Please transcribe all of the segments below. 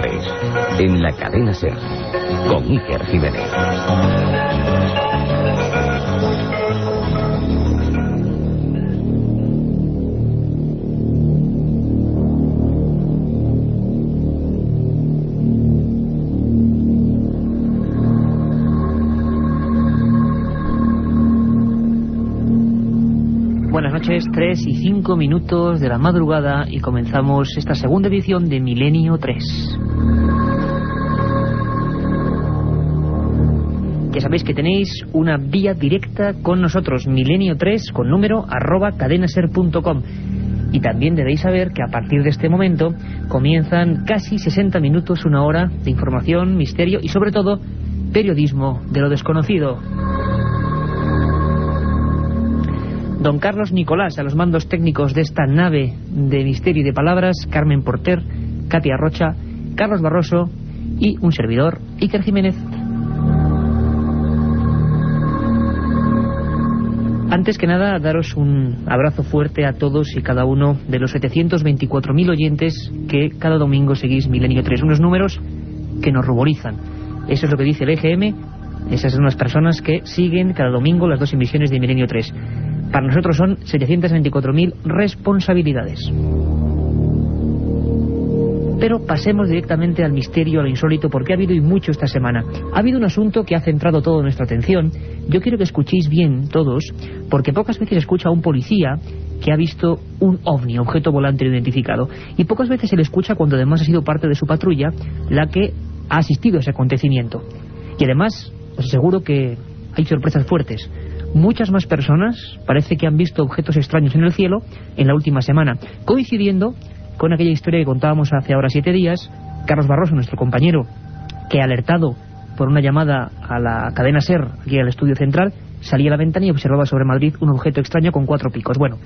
3, en la cadena SER, con Iker Jiménez. Buenas noches, 3 y 5 minutos de la madrugada y comenzamos esta segunda edición de Milenio 3. Ya sabéis que tenéis una vía directa con nosotros, Milenio 3, con número arroba cadenaser.com. Y también debéis saber que a partir de este momento comienzan casi 60 minutos, una hora de información, misterio y sobre todo periodismo de lo desconocido. Don Carlos Nicolás, a los mandos técnicos de esta nave de misterio y de palabras, Carmen Porter, Katia Rocha, Carlos Barroso y un servidor, Iker Jiménez. Antes que nada, daros un abrazo fuerte a todos y cada uno de los 724.000 oyentes que cada domingo seguís Milenio 3. Unos números que nos ruborizan. Eso es lo que dice el EGM. Esas son las personas que siguen cada domingo las dos emisiones de Milenio 3. Para nosotros son 724.000 responsabilidades. Pero pasemos directamente al misterio, al insólito, porque ha habido y mucho esta semana. Ha habido un asunto que ha centrado toda nuestra atención. Yo quiero que escuchéis bien todos, porque pocas veces escucha a un policía que ha visto un ovni, objeto volante identificado. Y pocas veces se le escucha cuando además ha sido parte de su patrulla la que ha asistido a ese acontecimiento. Y además, os aseguro que hay sorpresas fuertes. Muchas más personas parece que han visto objetos extraños en el cielo en la última semana, coincidiendo con aquella historia que contábamos hace ahora siete días, Carlos Barroso, nuestro compañero, que alertado por una llamada a la cadena SER, aquí al estudio central, salía a la ventana y observaba sobre Madrid un objeto extraño con cuatro picos. Bueno,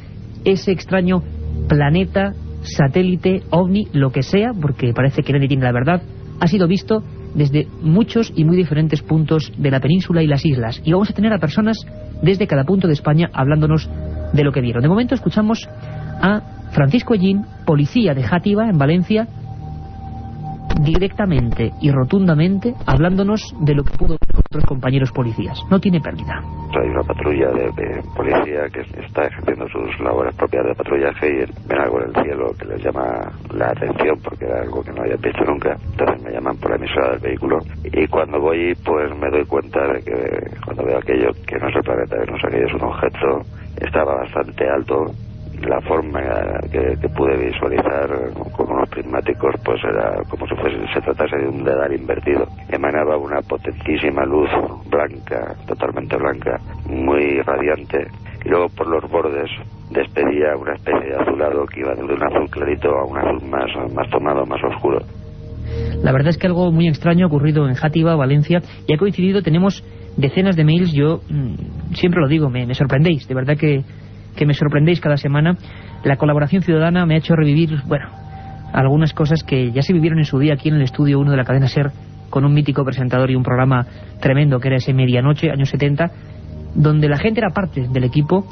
ese extraño planeta, satélite, ovni, lo que sea, porque parece que nadie tiene la verdad, ha sido visto desde muchos y muy diferentes puntos de la península y las islas. Y vamos a tener a personas desde cada punto de España hablándonos de lo que vieron. De momento escuchamos a Francisco Ellín, policía de Játiva, en Valencia, directamente y rotundamente hablándonos de lo que pudo ver con otros compañeros policías. No tiene pérdida. Hay una patrulla de, de policía que está ejerciendo sus labores propias de patrullaje y ven algo en el cielo que les llama la atención porque era algo que no habían visto nunca. Entonces me llaman por la emisora del vehículo y cuando voy pues me doy cuenta de que cuando veo aquello que no es el planeta Venus, aquello es un objeto, estaba bastante alto la forma que, que, pude visualizar con unos prismáticos pues era como si fuese, se tratase de un dedal invertido emanaba una potentísima luz blanca totalmente blanca muy radiante y luego por los bordes despedía una especie de azulado que iba de un azul clarito a un azul más, más tomado, más oscuro la verdad es que algo muy extraño ha ocurrido en Játiva, Valencia, y ha coincidido, tenemos decenas de mails, yo mmm, siempre lo digo, me, me sorprendéis, de verdad que que me sorprendéis cada semana. La colaboración ciudadana me ha hecho revivir, bueno, algunas cosas que ya se vivieron en su día aquí en el estudio 1 de la cadena SER con un mítico presentador y un programa tremendo que era ese Medianoche, años 70, donde la gente era parte del equipo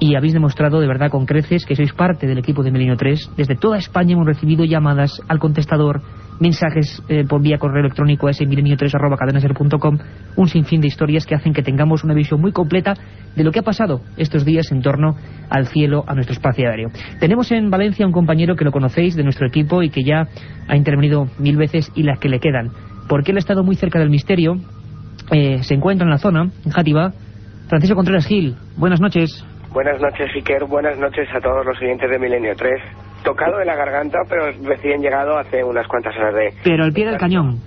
y habéis demostrado de verdad con creces que sois parte del equipo de Milenio 3. Desde toda España hemos recibido llamadas al contestador, mensajes eh, por vía correo electrónico a ese milenio3 arroba cadenaser.com, un sinfín de historias que hacen que tengamos una visión muy completa de lo que ha pasado estos días en torno al cielo, a nuestro espacio aéreo. Tenemos en Valencia un compañero que lo conocéis de nuestro equipo y que ya ha intervenido mil veces y las que le quedan. Porque él ha estado muy cerca del misterio, eh, se encuentra en la zona, en Játiva. Francisco Contreras Gil, buenas noches. Buenas noches, Iker. Buenas noches a todos los oyentes de Milenio 3. Tocado de la garganta, pero recién llegado hace unas cuantas horas de... Pero al pie del cañón.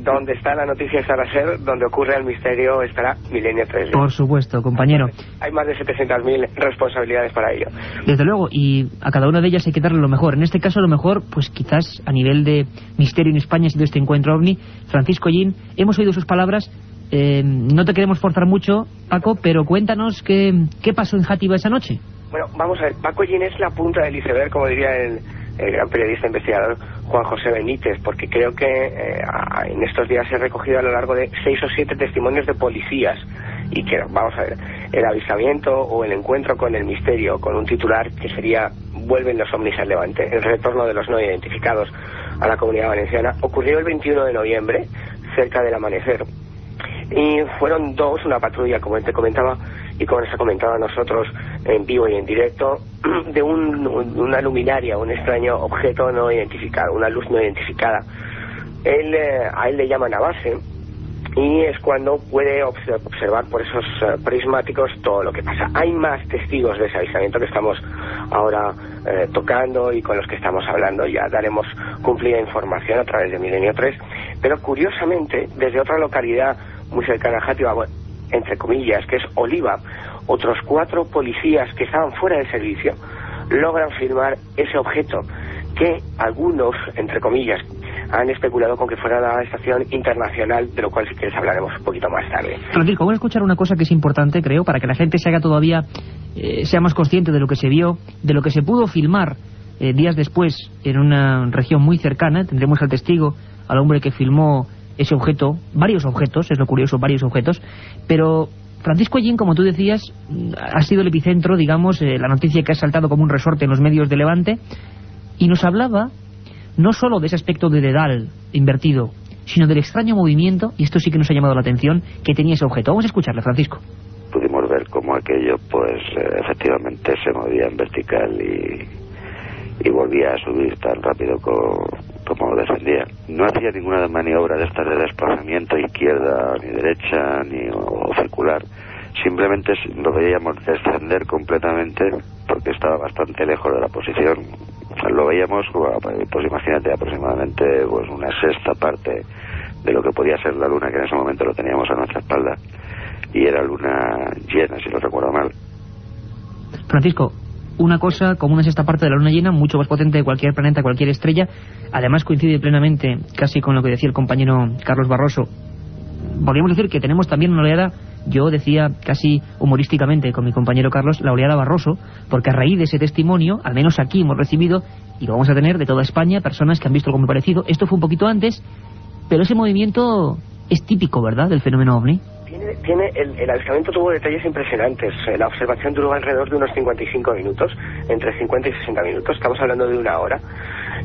donde está la noticia estará ser, donde ocurre el misterio estará Milenio 3. Por supuesto, compañero. Hay más de 700.000 responsabilidades para ello. Desde luego, y a cada una de ellas hay que darle lo mejor. En este caso, lo mejor, pues quizás a nivel de misterio en España ha sido este encuentro ovni. Francisco Yin, hemos oído sus palabras. Eh, no te queremos forzar mucho, Paco, pero cuéntanos qué, qué pasó en Játiva esa noche. Bueno, vamos a ver. Paco Yin es la punta del iceberg, como diría el, el gran periodista investigador Juan José Benítez, porque creo que eh, en estos días ha recogido a lo largo de seis o siete testimonios de policías y que, vamos a ver, el avistamiento o el encuentro con el misterio, con un titular que sería vuelven los ovnis al levante, el retorno de los no identificados a la comunidad valenciana, ocurrió el 21 de noviembre, cerca del amanecer. Y fueron dos, una patrulla, como te comentaba, y como nos ha comentado a nosotros en vivo y en directo, de un, una luminaria, un extraño objeto no identificado, una luz no identificada. Él, eh, a él le llaman a base y es cuando puede observar por esos eh, prismáticos todo lo que pasa. Hay más testigos de ese avistamiento que estamos ahora eh, tocando y con los que estamos hablando. Ya daremos cumplida información a través de Milenio 3. Pero curiosamente, desde otra localidad muy cercana a Játiva, entre comillas, que es Oliva, otros cuatro policías que estaban fuera de servicio logran firmar ese objeto que algunos, entre comillas, han especulado con que fuera la estación internacional, de lo cual si quieres hablaremos un poquito más tarde. Francisco, voy a escuchar una cosa que es importante, creo, para que la gente se haga todavía, eh, sea más consciente de lo que se vio, de lo que se pudo filmar eh, días después en una región muy cercana. Tendremos al testigo, al hombre que filmó ese objeto, varios objetos, es lo curioso, varios objetos, pero Francisco Allín, como tú decías, ha sido el epicentro, digamos, eh, la noticia que ha saltado como un resorte en los medios de Levante, y nos hablaba no solo de ese aspecto de dedal invertido, sino del extraño movimiento, y esto sí que nos ha llamado la atención, que tenía ese objeto. Vamos a escucharle, Francisco. Pudimos ver cómo aquello, pues, eh, efectivamente se movía en vertical y, y volvía a subir tan rápido como, descendía. No hacía ninguna maniobra de estas de desplazamiento izquierda ni derecha ni circular. Simplemente lo veíamos descender completamente porque estaba bastante lejos de la posición lo veíamos, pues imagínate, aproximadamente pues una sexta parte de lo que podía ser la luna, que en ese momento lo teníamos a nuestra espalda, y era luna llena, si no recuerdo mal. Francisco, una cosa como una sexta parte de la luna llena, mucho más potente de cualquier planeta, cualquier estrella, además coincide plenamente casi con lo que decía el compañero Carlos Barroso. Podríamos decir que tenemos también una oleada yo decía casi humorísticamente con mi compañero Carlos la oleada Barroso, porque a raíz de ese testimonio, al menos aquí hemos recibido, y lo vamos a tener de toda España, personas que han visto algo muy parecido. Esto fue un poquito antes, pero ese movimiento es típico, ¿verdad?, del fenómeno OVNI. Tiene, tiene el, el avistamiento tuvo detalles impresionantes. Eh, la observación duró alrededor de unos 55 minutos, entre 50 y 60 minutos, estamos hablando de una hora.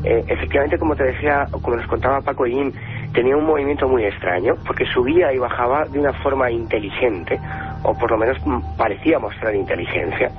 Eh, efectivamente, como te decía, como nos contaba Paco Yin, tenía un movimiento muy extraño, porque subía y bajaba de una forma inteligente, o por lo menos parecía mostrar inteligencia.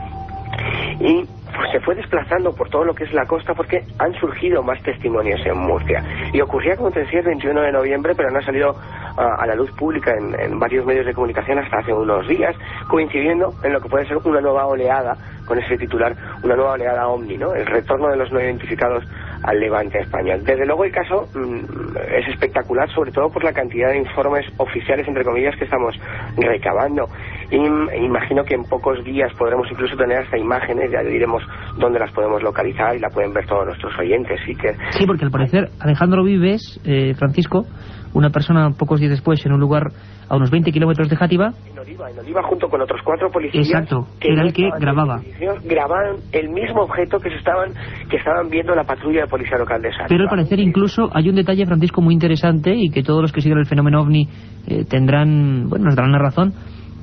Y pues, se fue desplazando por todo lo que es la costa porque han surgido más testimonios en Murcia. Y ocurría, como te decía, el 21 de noviembre, pero no ha salido a, la luz pública en, varios medios de comunicación hasta hace unos días, coincidiendo en lo que puede ser una nueva oleada, con ese titular, una nueva oleada OVNI, ¿no? El retorno de los no identificados al levante español. Desde luego el caso mm, es espectacular, sobre todo por la cantidad de informes oficiales, entre comillas, que estamos recabando. Y mm, imagino que en pocos días podremos incluso tener hasta imágenes, ya diremos dónde las podemos localizar y la pueden ver todos nuestros oyentes. Sí, que... sí porque al parecer Alejandro Vives, eh, Francisco, una persona pocos días después en un lugar a unos 20 kilómetros de Játiva. En Oliva, en Oliva junto con otros cuatro policías. Exacto, que era el que grababa. Grababan el mismo objeto que se estaban que estaban viendo la patrulla de policía local de Sátiva. Pero al parecer incluso hay un detalle, Francisco, muy interesante y que todos los que siguen el fenómeno OVNI eh, tendrán, bueno, nos darán la razón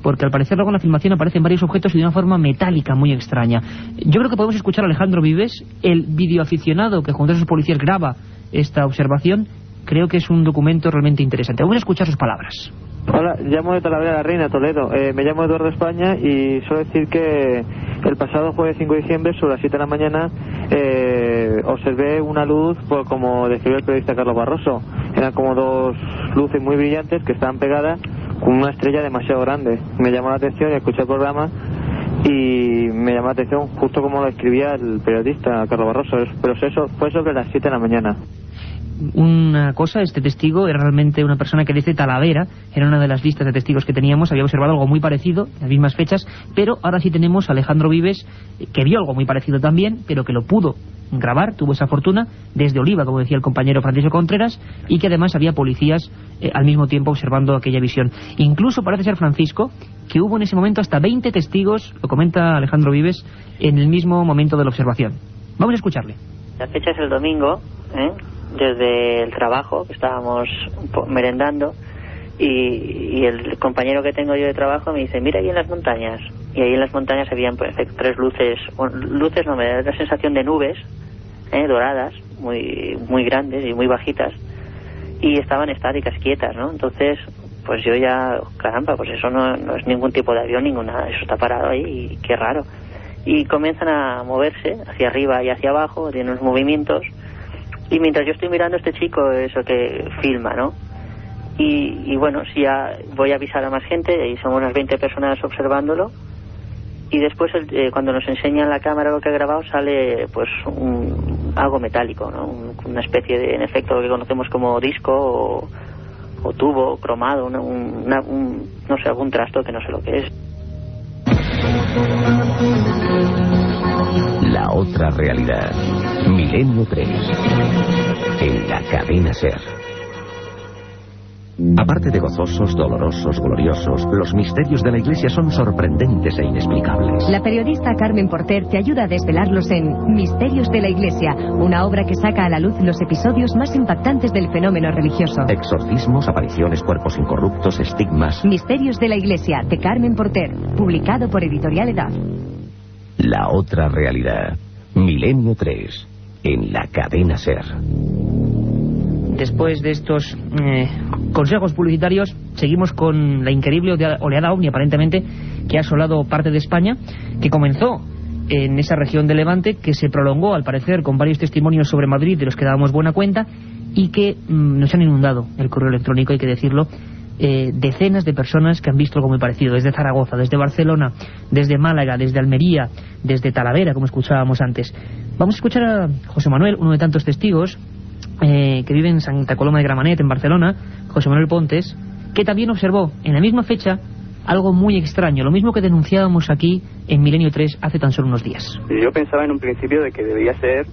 porque al parecer luego en la filmación aparecen varios objetos y de una forma metálica muy extraña. Yo creo que podemos escuchar a Alejandro Vives, el videoaficionado que junto a esos policías graba esta observación, creo que es un documento realmente interesante. Vamos a escuchar sus palabras. Hola, llamo de Talavera la Reina, Toledo. Eh, me llamo Eduardo España y suelo decir que el pasado jueves 5 de diciembre, sobre las 7 de la mañana, eh, observé una luz, pues, como describió el periodista Carlos Barroso. Eran como dos luces muy brillantes que estaban pegadas con una estrella demasiado grande. Me llamó la atención y escuché el programa y me llamó la atención justo como lo escribía el periodista Carlos Barroso. Pero eso fue sobre las 7 de la mañana. Una cosa, este testigo era realmente una persona que desde Talavera, era una de las listas de testigos que teníamos, había observado algo muy parecido, en las mismas fechas, pero ahora sí tenemos a Alejandro Vives, que vio algo muy parecido también, pero que lo pudo grabar, tuvo esa fortuna, desde Oliva, como decía el compañero Francisco Contreras, y que además había policías eh, al mismo tiempo observando aquella visión. Incluso parece ser Francisco, que hubo en ese momento hasta 20 testigos, lo comenta Alejandro Vives, en el mismo momento de la observación. Vamos a escucharle. La fecha es el domingo, ¿eh? Desde el trabajo, que estábamos merendando, y, el compañero que tengo yo de trabajo me dice, mira ahí en las montañas. Y ahí en las montañas habían pues, tres luces, luces no, me da la sensación de nubes, ¿eh? doradas, muy, muy grandes y muy bajitas, y estaban estáticas, quietas, ¿no? Entonces, pues yo ya, caramba, pues eso no, no es ningún tipo de avión, ninguna, eso está parado ahí, y qué raro. Y comienzan a moverse hacia arriba y hacia abajo, tienen unos movimientos, y mientras yo estoy mirando este chico, eso que filma, ¿no? Y, bueno, si ya voy a avisar a más gente, y somos unas 20 personas observándolo, y después eh, cuando nos enseñan la cámara lo que ha grabado sale pues un, algo metálico, ¿no? una especie de, en efecto, lo que conocemos como disco o, tubo, cromado, un, no sé, algún trasto que no sé lo que es. La otra realidad. Milenio 3. En la cadena Ser. Aparte de gozosos, dolorosos, gloriosos, los misterios de la Iglesia son sorprendentes e inexplicables. La periodista Carmen Porter te ayuda a desvelarlos en Misterios de la Iglesia, una obra que saca a la luz los episodios más impactantes del fenómeno religioso. Exorcismos, apariciones, cuerpos incorruptos, estigmas. Misterios de la Iglesia, de Carmen Porter, publicado por Editorial Edad. La otra realidad. Milenio 3. En la cadena Ser. Después de estos eh, consejos publicitarios, seguimos con la increíble oleada ovni, aparentemente, que ha asolado parte de España, que comenzó en esa región de Levante, que se prolongó, al parecer, con varios testimonios sobre Madrid, de los que dábamos buena cuenta, y que mm, nos han inundado el correo electrónico, hay que decirlo, eh, decenas de personas que han visto algo muy parecido, desde Zaragoza, desde Barcelona, desde Málaga, desde Almería, desde Talavera, como escuchábamos antes. Vamos a escuchar a José Manuel, uno de tantos testigos, eh, que vive en Santa Coloma de Gramanet, en Barcelona, José Manuel Pontes, que también observó en la misma fecha algo muy extraño, lo mismo que denunciábamos aquí en Milenio 3 hace tan solo unos días. Yo pensaba en un principio de que debía ser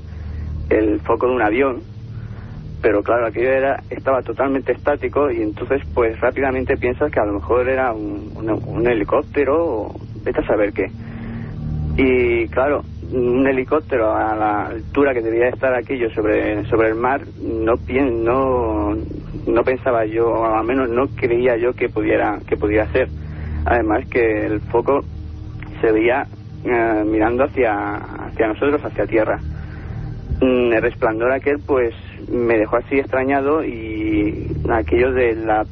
el foco de un avión, pero claro, aquello era, estaba totalmente estático y entonces pues rápidamente piensas que a lo mejor era un, helicóptero o vete a saber qué. Y claro, un helicóptero a la altura que debía estar aquello sobre, sobre el mar, no, no, no pensaba yo, o al menos no creía yo que pudiera, que pudiera ser. Además que el foco se veía eh, mirando hacia, hacia nosotros, hacia tierra. Mm, el resplandor aquel pues me dejó así extrañado y aquello de la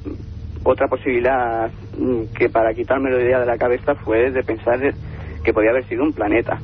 otra posibilidad mm, que para quitarme la idea de la cabeza fue de pensar que podía haber sido un planeta.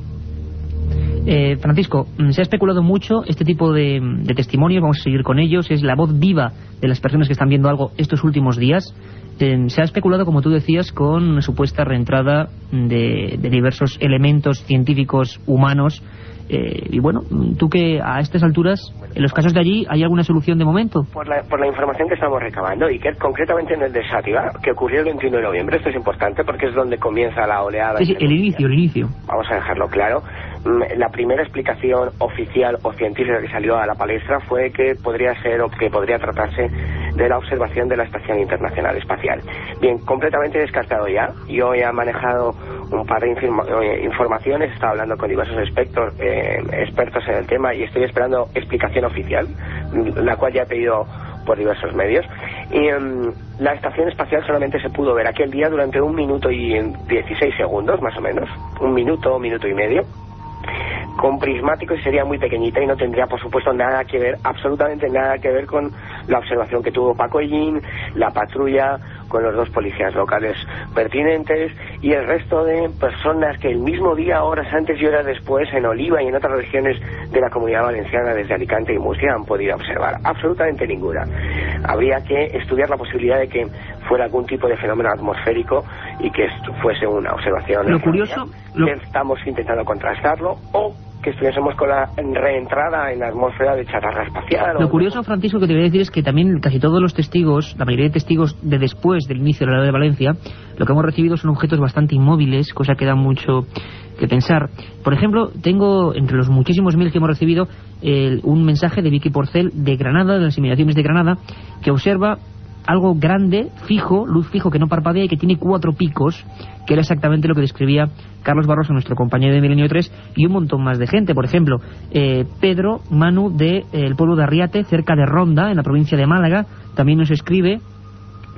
Eh, Francisco, mm, se ha especulado mucho este tipo de, testimonios, vamos a seguir con ellos, es la voz viva de las personas que están viendo algo estos últimos días. Eh, se ha especulado, como tú decías, con una supuesta reentrada de diversos elementos científicos humanos eh, y bueno, tú que a estas alturas, en los casos de allí, ¿hay alguna solución de momento? Por la, por la información que estamos recabando y que concretamente en el de Sátiva, que ocurrió el 21 de noviembre, esto es importante porque es donde comienza la oleada. Sí, sí, el inicio, el inicio. Vamos a dejarlo claro. La primera explicación oficial o científica que salió a la palestra fue que podría ser o que podría tratarse de la observación de la Estación Internacional Espacial. Bien, completamente descartado ya. Yo he manejado un par de eh, informaciones, he estado hablando con diversos expertos, eh, expertos en el tema y estoy esperando explicación oficial, la cual ya he pedido por diversos medios. Y em, la estación espacial solamente se pudo ver aquel día durante un minuto y 16 segundos, más o menos. Un minuto, minuto y medio con prismáticos y sería muy pequeñita y no tendría, por supuesto, nada que ver, absolutamente nada que ver con la observación que tuvo Paco Ellín, la patrulla, con los dos policías locales pertinentes y el resto de personas que el mismo día, horas antes y horas después, en Oliva y en otras regiones de la comunidad valenciana, desde Alicante y Murcia, han podido observar. Absolutamente ninguna. Habría que estudiar la posibilidad de que fuera algún tipo de fenómeno atmosférico y que esto fuese una observación. Lo curioso... Lo... Estamos intentando contrastarlo o que estuviésemos con la reentrada en la atmósfera de chatarra espacial. Lo curioso, Francisco, que te voy a decir es que también casi todos los testigos, la mayoría de testigos de después del inicio de la de Valencia, lo que hemos recibido son objetos bastante inmóviles, cosa que da mucho que pensar. Por ejemplo, tengo entre los muchísimos mil que hemos recibido el, un mensaje de Vicky Porcel de Granada, de las inmediaciones de Granada, que observa algo grande, fijo, luz fijo que no parpadea y que tiene cuatro picos, que era exactamente lo que describía Carlos Barroso, nuestro compañero de Milenio 3, y un montón más de gente. Por ejemplo, eh, Pedro Manu del de, pueblo de Arriate, cerca de Ronda, en la provincia de Málaga, también nos escribe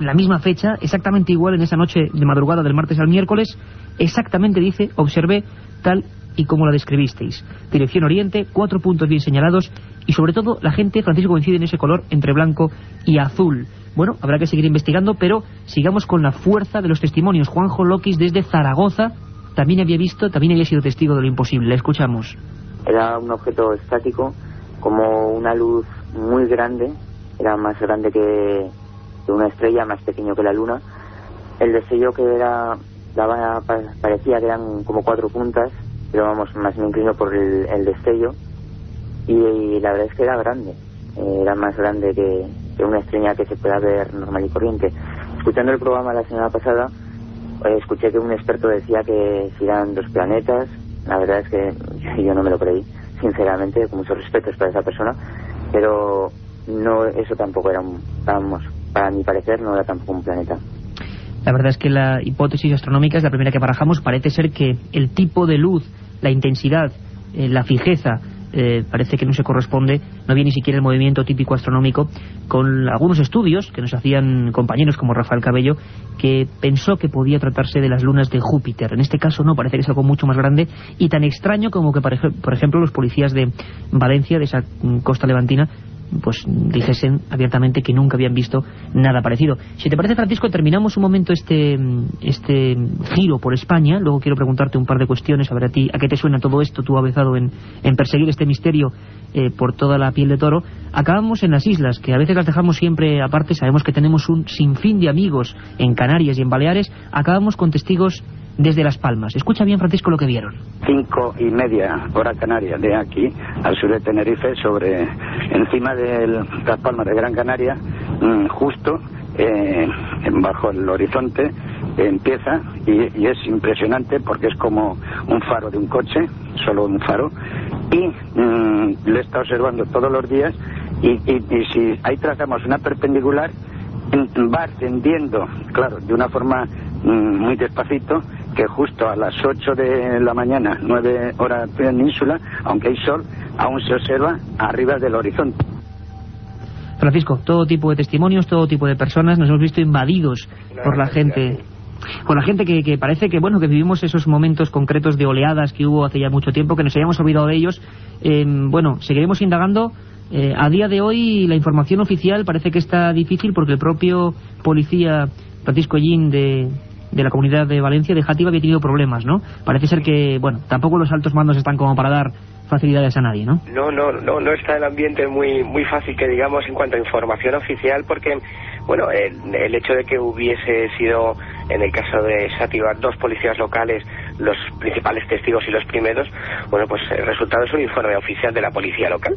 la misma fecha, exactamente igual en esa noche de madrugada del martes al miércoles, exactamente dice, observé tal y como la describisteis. Dirección Oriente, cuatro puntos bien señalados y sobre todo la gente, Francisco, coincide en ese color entre blanco y azul. Bueno, habrá que seguir investigando, pero sigamos con la fuerza de los testimonios. Juanjo Loquis desde Zaragoza también había visto, también había sido testigo de lo imposible. Le escuchamos. Era un objeto estático, como una luz muy grande, era más grande que una estrella, más pequeño que la luna. El destello que era, daba, parecía que eran como cuatro puntas, pero vamos, más me inclino por el, destello. Y, la verdad es que era grande, era más grande que, una estrella que se pueda ver normal y corriente. Escuchando el programa la semana pasada, eh, escuché que un experto decía que si eran dos planetas, la verdad es que yo, no me lo creí, sinceramente, con muchos respetos para esa persona, pero no eso tampoco era un, vamos, para mi parecer no era tampoco un planeta. La verdad es que la hipótesis astronómica es la primera que barajamos. Parece ser que el tipo de luz, la intensidad, eh, la fijeza eh, parece que no se corresponde, no había ni siquiera el movimiento típico astronómico, con algunos estudios que nos hacían compañeros como Rafael Cabello, que pensó que podía tratarse de las lunas de Júpiter. En este caso no, parece que es algo mucho más grande y tan extraño como que, por ejemplo, los policías de Valencia, de esa costa levantina, pues dijesen abiertamente que nunca habían visto nada parecido. Si te parece, Francisco, terminamos un momento este, este giro por España. Luego quiero preguntarte un par de cuestiones, a ver a ti, a qué te suena todo esto, tú avezado en, en perseguir este misterio eh, por toda la piel de toro. Acabamos en las islas, que a veces las dejamos siempre aparte, sabemos que tenemos un sinfín de amigos en Canarias y en Baleares. Acabamos con testigos desde Las Palmas. Escucha bien, Francisco, lo que vieron. Cinco y media hora canaria de aquí, al sur de Tenerife, sobre encima de Las Palmas de Gran Canaria, mm, justo eh, bajo el horizonte, empieza y, es impresionante porque es como un faro de un coche, solo un faro, y mm, le está observando todos los días y, y si ahí trazamos una perpendicular, va ascendiendo, claro, de una forma mm, muy despacito, que justo a las 8 de la mañana, 9 horas península, aunque hay sol, aún se observa arriba del horizonte. Francisco, todo tipo de testimonios, todo tipo de personas, nos hemos visto invadidos por la gente por la gente que, que, parece que bueno que vivimos esos momentos concretos de oleadas que hubo hace ya mucho tiempo, que nos habíamos olvidado de ellos. Eh, bueno, seguiremos indagando eh, a día de hoy la información oficial parece que está difícil porque el propio policía Francisco Ellín de, de la comunidad de Valencia, de Játiva, había tenido problemas, ¿no? Parece ser que, bueno, tampoco los altos mandos están como para dar facilidades a nadie, ¿no? No, no, no, no está el ambiente muy, muy fácil que digamos en cuanto a información oficial porque, bueno, el, el hecho de que hubiese sido, en el caso de Sátiva, dos policías locales los principales testigos y los primeros, bueno, pues el resultado es un informe oficial de la policía local,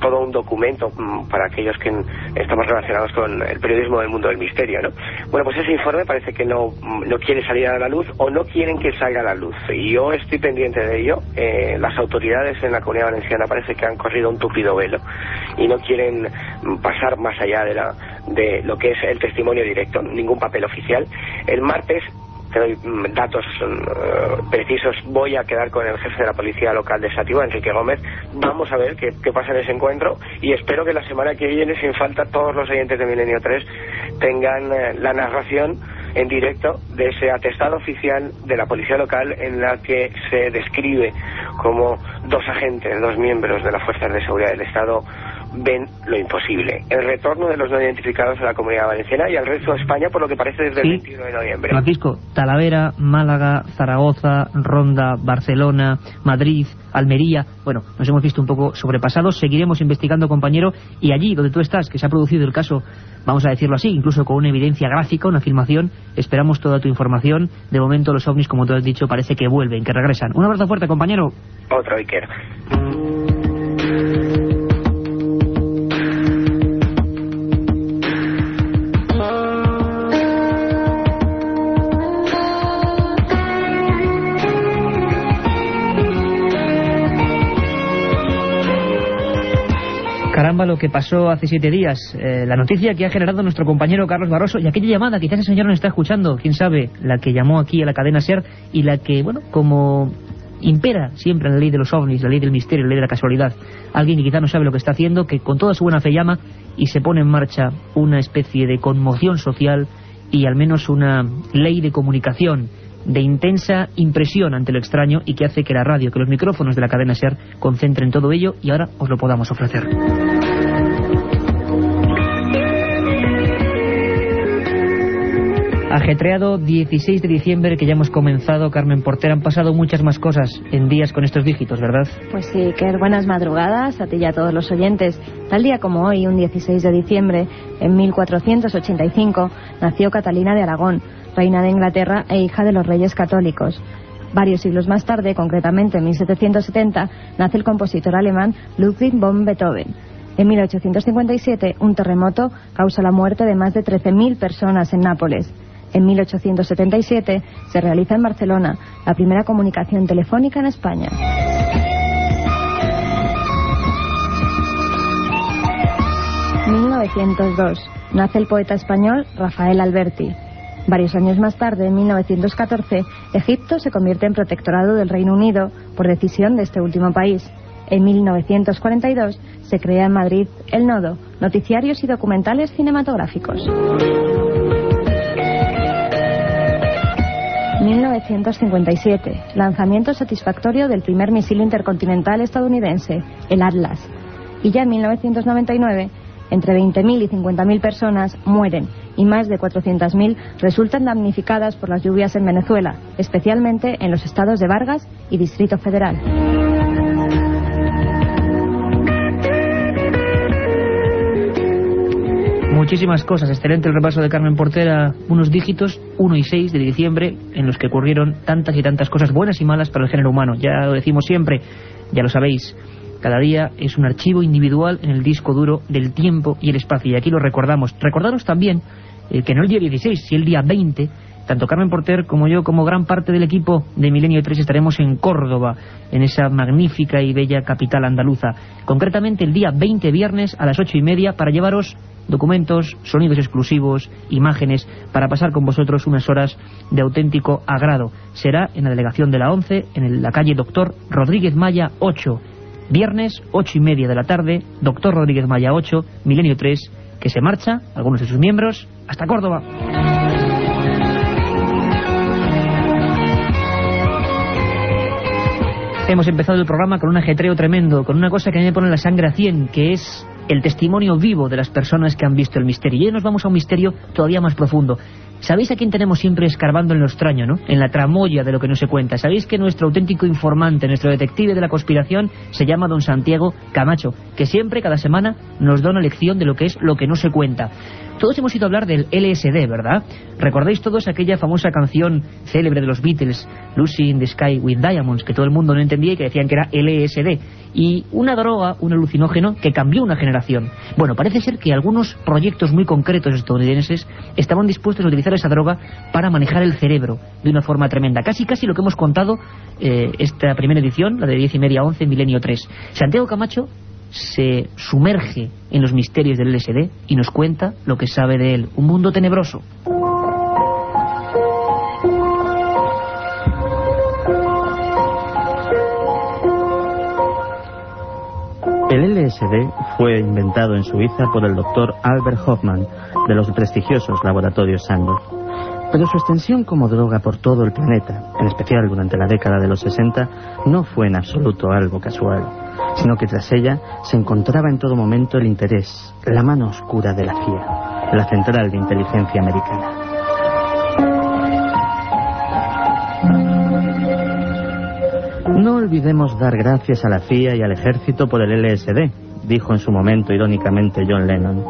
todo un documento mm, para aquellos que estamos relacionados con el periodismo del mundo del misterio, ¿no? Bueno, pues ese informe parece que no, mm, no quiere salir a la luz o no quieren que salga a la luz. Y yo estoy pendiente de ello. Eh, las autoridades en la comunidad valenciana parece que han corrido un tupido velo y no quieren mm, pasar más allá de, la, de lo que es el testimonio directo, ningún papel oficial. El martes te doy mm, datos mm, precisos, voy a quedar con el jefe de la policía local de Sativa, Enrique Gómez. Vamos a ver qué, pasa en ese encuentro y espero que la semana que viene, sin falta, todos los oyentes de Milenio 3 tengan eh, la narración en directo de ese atestado oficial de la policía local en la que se describe como dos agentes, dos miembros de las fuerzas de seguridad del Estado ven lo imposible. El retorno de los no identificados a la Comunidad Valenciana y al resto de España, por lo que parece desde el 21 de noviembre. Francisco, Talavera, Málaga, Zaragoza, Ronda, Barcelona, Madrid, Almería. Bueno, nos hemos visto un poco sobrepasados. Seguiremos investigando, compañero, y allí donde tú estás, que se ha producido el caso, vamos a decirlo así, incluso con una evidencia gráfica, una filmación, esperamos toda tu información. De momento los ovnis, como tú has dicho, parece que vuelven, que regresan. Un abrazo fuerte, compañero. Otro Iker. Lo que pasó hace siete días. Eh, la noticia que ha generado nuestro compañero Carlos Barroso y aquella llamada, quizás el señor nos está escuchando, quién sabe, la que llamó aquí a la cadena SER y la que, bueno, como impera siempre la ley de los ovnis, la ley del misterio, la ley de la casualidad. Alguien que quizá no sabe lo que está haciendo, que con toda su buena fe llama y se pone en marcha una especie de conmoción social y al menos una ley de comunicación de intensa impresión ante lo extraño y que hace que la radio, que los micrófonos de la cadena SER concentren todo ello y ahora os lo podamos ofrecer. Ajetreado 16 de diciembre que ya hemos comenzado, Carmen Portera, han pasado muchas más cosas en días con estos dígitos, ¿verdad? Pues sí, que buenas madrugadas a ti y a todos los oyentes. Tal día como hoy, un 16 de diciembre, en 1485, nació Catalina de Aragón, reina de Inglaterra e hija de los reyes católicos. Varios siglos más tarde, concretamente en 1770, nace el compositor alemán Ludwig von Beethoven. En 1857, un terremoto causa la muerte de más de 13.000 personas en Nápoles. En 1877 se realiza en Barcelona la primera comunicación telefónica en España. ...1902... Nace el poeta español Rafael Alberti. Varios años más tarde, en 1914, Egipto se convierte en protectorado del Reino Unido por decisión de este último país. En 1942 se crea en Madrid El Nodo, noticiarios y documentales cinematográficos. 1957, lanzamiento satisfactorio del primer misil intercontinental estadounidense, el Atlas. Y ya en 1999, entre 20.000 y 50.000 personas mueren y más de 400.000 resultan damnificadas por las lluvias en Venezuela, especialmente en los estados de Vargas y Distrito Federal. Muchísimas cosas, excelente el repaso de Carmen Portera, unos dígitos, 1 y 6 de diciembre, en los que ocurrieron tantas y tantas cosas buenas y malas para el género humano. Ya lo decimos siempre, ya lo sabéis, cada día es un archivo individual en el disco duro del tiempo y el espacio, y aquí lo recordamos. Recordaros también eh, que no el día 16, si el día 20, tanto Carmen Porter como yo, como gran parte del equipo de Milenio 3, estaremos en Córdoba, en esa magnífica y bella capital andaluza. Concretamente el día 20 viernes a las ocho y media para llevaros documentos, sonidos exclusivos, imágenes, para pasar con vosotros unas horas de auténtico agrado. Será en la delegación de la ONCE, en la calle Doctor Rodríguez Maya 8, viernes, ocho y media de la tarde, Doctor Rodríguez Maya 8, Milenio 3, que se marcha, algunos de sus miembros, hasta Córdoba. Hemos empezado el programa con un ajetreo tremendo, con una cosa que a mí me pone la sangre a 100, que es el testimonio vivo de las personas que han visto el misterio. Y hoy nos vamos a un misterio todavía más profundo. ¿Sabéis a quién tenemos siempre escarbando en lo extraño, no? En la tramoya de lo que no se cuenta. ¿Sabéis que nuestro auténtico informante, nuestro detective de la conspiración, se llama don Santiago Camacho, que siempre, cada semana, nos da una lección de lo que es lo que no se cuenta? Todos hemos ido a hablar del LSD, ¿verdad? ¿Recordáis todos aquella famosa canción célebre de los Beatles, Lucy in the Sky with Diamonds, que todo el mundo no entendía y que decían que era LSD? Y una droga, un alucinógeno, que cambió una generación. Bueno, parece ser que algunos proyectos muy concretos estadounidenses estaban dispuestos a utilizar esa droga para manejar el cerebro de una forma tremenda. Casi, casi lo que hemos contado eh, esta primera edición, la de 10 y media a 11, Milenio 3. Santiago Camacho se sumerge en los misterios del LSD y nos cuenta lo que sabe de él. Un mundo tenebroso. LSD fue inventado en Suiza por el doctor Albert Hoffman de los prestigiosos laboratorios Sandor. Pero su extensión como droga por todo el planeta, en especial durante la década de los 60, no fue en absoluto algo casual. sino que tras ella se encontraba en todo momento el interés, la mano oscura de la CIA, la Central de Inteligencia Americana. No olvidemos dar gracias a la CIA y al ejército por el LSD, dijo en su momento irónicamente John Lennon.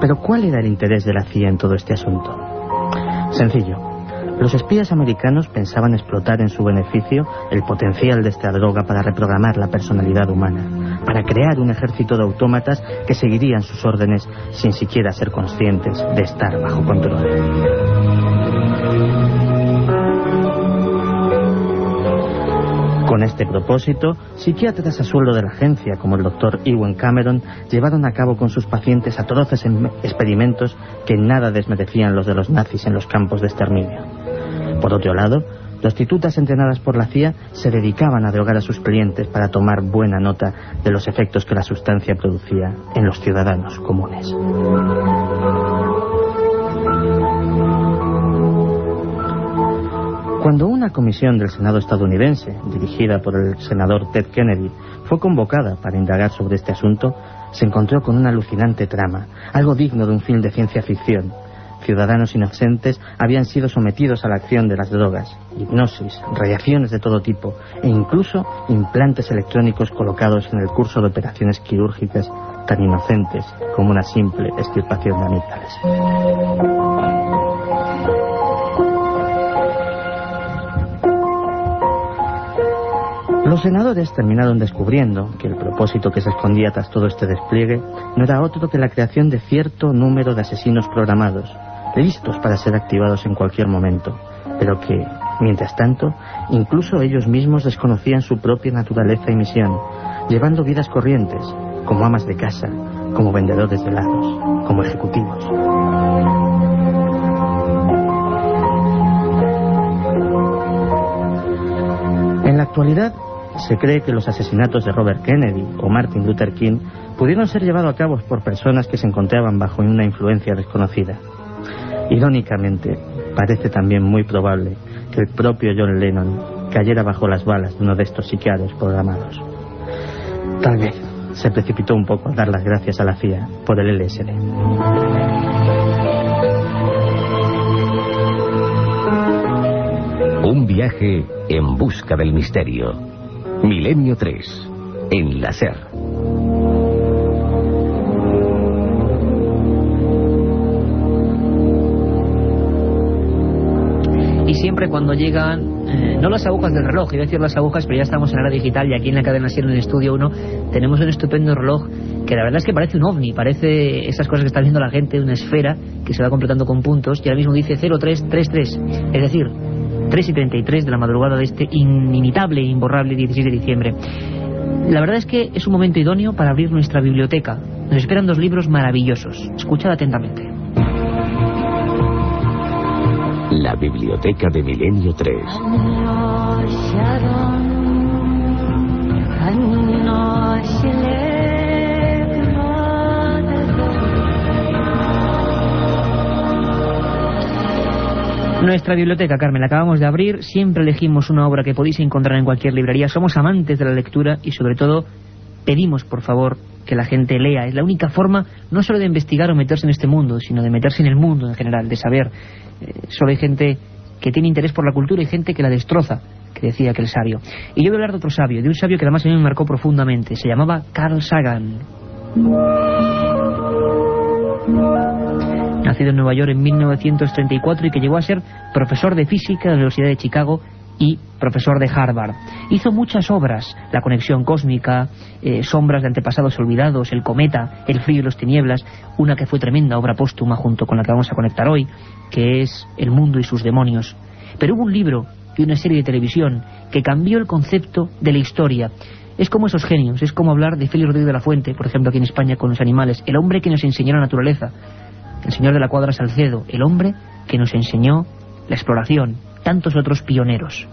Pero ¿cuál era el interés de la CIA en todo este asunto? Sencillo. Los espías americanos pensaban explotar en su beneficio el potencial de esta droga para reprogramar la personalidad humana, para crear un ejército de autómatas que seguirían sus órdenes sin siquiera ser conscientes de estar bajo control. Este propósito, psiquiatras a sueldo de la agencia, como el doctor Ewan Cameron, llevaron a cabo con sus pacientes atroces em- experimentos que nada desmerecían los de los nazis en los campos de exterminio. Por otro lado, prostitutas entrenadas por la CIA se dedicaban a drogar a sus clientes para tomar buena nota de los efectos que la sustancia producía en los ciudadanos comunes. Cuando una comisión del Senado estadounidense, dirigida por el senador Ted Kennedy, fue convocada para indagar sobre este asunto, se encontró con una alucinante trama, algo digno de un film de ciencia ficción. Ciudadanos inocentes habían sido sometidos a la acción de las drogas, hipnosis, radiaciones de todo tipo e incluso implantes electrónicos colocados en el curso de operaciones quirúrgicas tan inocentes como una simple extirpación de amígdalas. Los senadores terminaron descubriendo que el propósito que se escondía tras todo este despliegue no era otro que la creación de cierto número de asesinos programados, listos para ser activados en cualquier momento, pero que, mientras tanto, incluso ellos mismos desconocían su propia naturaleza y misión, llevando vidas corrientes, como amas de casa, como vendedores de helados, como ejecutivos. En la actualidad, se cree que los asesinatos de Robert Kennedy o Martin Luther King pudieron ser llevados a cabo por personas que se encontraban bajo una influencia desconocida. Irónicamente, parece también muy probable que el propio John Lennon cayera bajo las balas de uno de estos psiquiatras programados. Tal vez se precipitó un poco a dar las gracias a la CIA por el LSD. Un viaje en busca del misterio. Milenio 3, en la SER. Y siempre cuando llegan, eh, no las agujas del reloj, iba a decir las agujas, pero ya estamos en la era digital y aquí en la cadena SER en estudio 1 tenemos un estupendo reloj que la verdad es que parece un ovni, parece esas cosas que está viendo la gente, una esfera que se va completando con puntos y ahora mismo dice 0333, es decir, 3 y 33 de la madrugada de este inimitable e imborrable 16 de diciembre. La verdad es que es un momento idóneo para abrir nuestra biblioteca. Nos esperan dos libros maravillosos. Escuchad atentamente. La Biblioteca de Milenio 3. Nuestra biblioteca, Carmen, la acabamos de abrir. Siempre elegimos una obra que podéis encontrar en cualquier librería. Somos amantes de la lectura y, sobre todo, pedimos, por favor, que la gente lea. Es la única forma no solo de investigar o meterse en este mundo, sino de meterse en el mundo en general, de saber. Eh, solo hay gente que tiene interés por la cultura y gente que la destroza, que decía aquel sabio. Y yo voy a hablar de otro sabio, de un sabio que además a mí me marcó profundamente. Se llamaba Carl Sagan nacido en Nueva York en 1934 y que llegó a ser profesor de física de la Universidad de Chicago y profesor de Harvard. Hizo muchas obras, La conexión cósmica, eh, Sombras de antepasados olvidados, El cometa, El frío y los tinieblas, una que fue tremenda obra póstuma junto con la que vamos a conectar hoy, que es El mundo y sus demonios. Pero hubo un libro y una serie de televisión que cambió el concepto de la historia. Es como esos genios, es como hablar de Félix Rodríguez de la Fuente, por ejemplo aquí en España con los animales, el hombre que nos enseñó la naturaleza, el señor de la cuadra Salcedo, el hombre que nos enseñó la exploración, tantos otros pioneros.